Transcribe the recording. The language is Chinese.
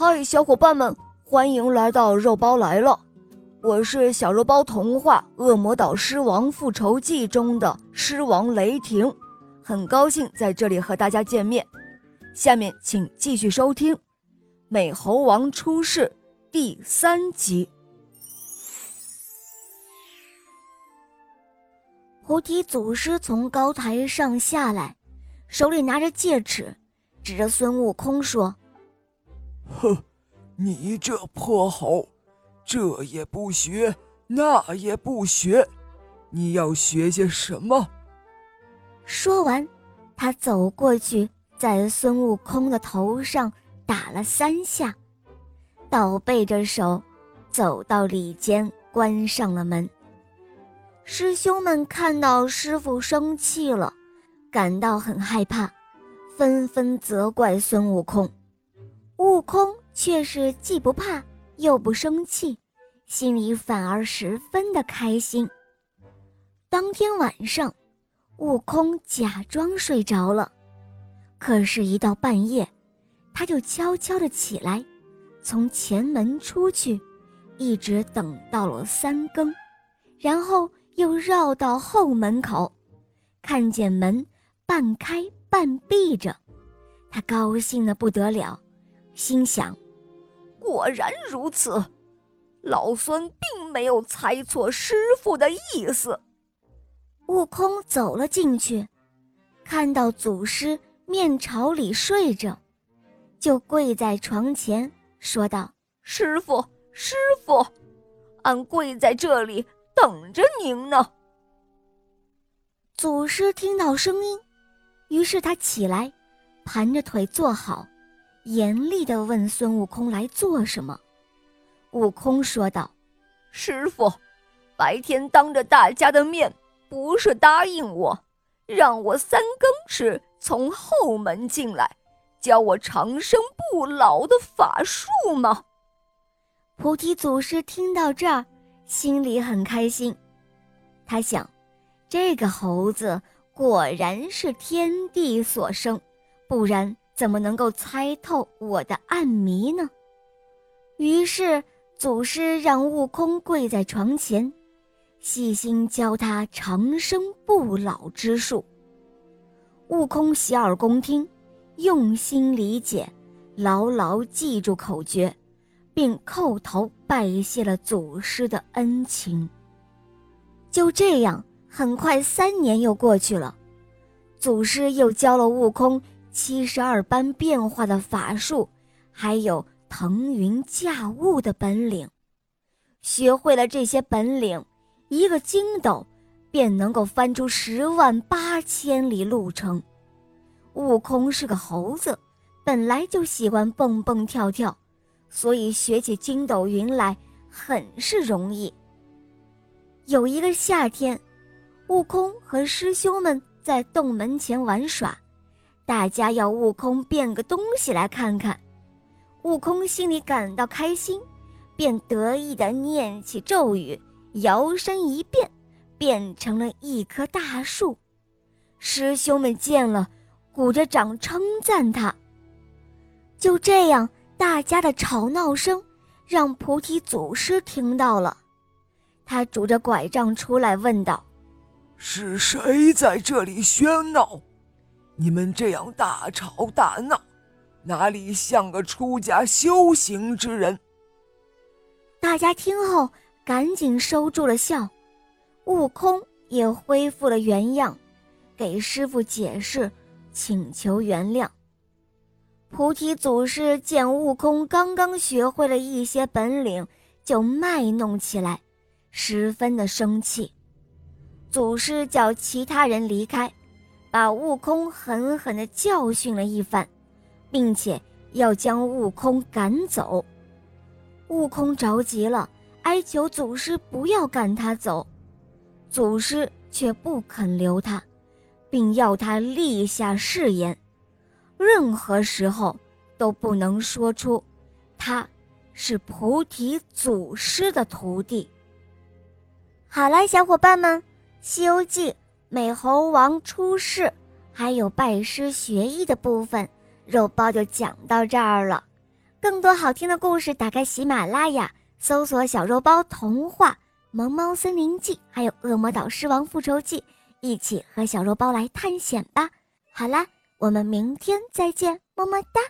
嗨，小伙伴们，欢迎来到肉包来了！我是小肉包童话《恶魔岛狮王复仇记》中的狮王雷霆，很高兴在这里和大家见面。下面请继续收听《美猴王出世》第三集。菩提祖师从高台上下来，手里拿着戒尺，指着孙悟空说。哼，你这泼猴，这也不学，那也不学，你要学些什么？说完，他走过去，在孙悟空的头上打了三下，倒背着手，走到里间，关上了门。师兄们看到师傅生气了，感到很害怕，纷纷责怪孙悟空。悟空却是既不怕又不生气，心里反而十分的开心。当天晚上，悟空假装睡着了，可是，一到半夜，他就悄悄地起来，从前门出去，一直等到了三更，然后又绕到后门口，看见门半开半闭着，他高兴得不得了。心想：“果然如此，老孙并没有猜错师傅的意思。”悟空走了进去，看到祖师面朝里睡着，就跪在床前说道：“师傅，师傅，俺跪在这里等着您呢。”祖师听到声音，于是他起来，盘着腿坐好。严厉地问孙悟空来做什么？悟空说道：“师傅，白天当着大家的面，不是答应我，让我三更时从后门进来，教我长生不老的法术吗？”菩提祖师听到这儿，心里很开心。他想，这个猴子果然是天地所生，不然。怎么能够猜透我的暗谜呢？于是祖师让悟空跪在床前，细心教他长生不老之术。悟空洗耳恭听，用心理解，牢牢记住口诀，并叩头拜谢了祖师的恩情。就这样，很快三年又过去了，祖师又教了悟空。七十二般变化的法术，还有腾云驾雾的本领，学会了这些本领，一个筋斗便能够翻出十万八千里路程。悟空是个猴子，本来就喜欢蹦蹦跳跳，所以学起筋斗云来很是容易。有一个夏天，悟空和师兄们在洞门前玩耍。大家要悟空变个东西来看看，悟空心里感到开心，便得意地念起咒语，摇身一变，变成了一棵大树。师兄们见了，鼓着掌称赞他。就这样，大家的吵闹声让菩提祖师听到了，他拄着拐杖出来问道：“是谁在这里喧闹？”你们这样大吵大闹，哪里像个出家修行之人？大家听后赶紧收住了笑，悟空也恢复了原样，给师傅解释，请求原谅。菩提祖师见悟空刚刚学会了一些本领，就卖弄起来，十分的生气。祖师叫其他人离开。把悟空狠狠地教训了一番，并且要将悟空赶走。悟空着急了，哀求祖师不要赶他走，祖师却不肯留他，并要他立下誓言，任何时候都不能说出他是菩提祖师的徒弟。好了，小伙伴们，《西游记》。美猴王出世，还有拜师学艺的部分，肉包就讲到这儿了。更多好听的故事，打开喜马拉雅，搜索“小肉包童话”《萌猫森林记》，还有《恶魔岛狮王复仇记》，一起和小肉包来探险吧。好啦，我们明天再见，么么哒。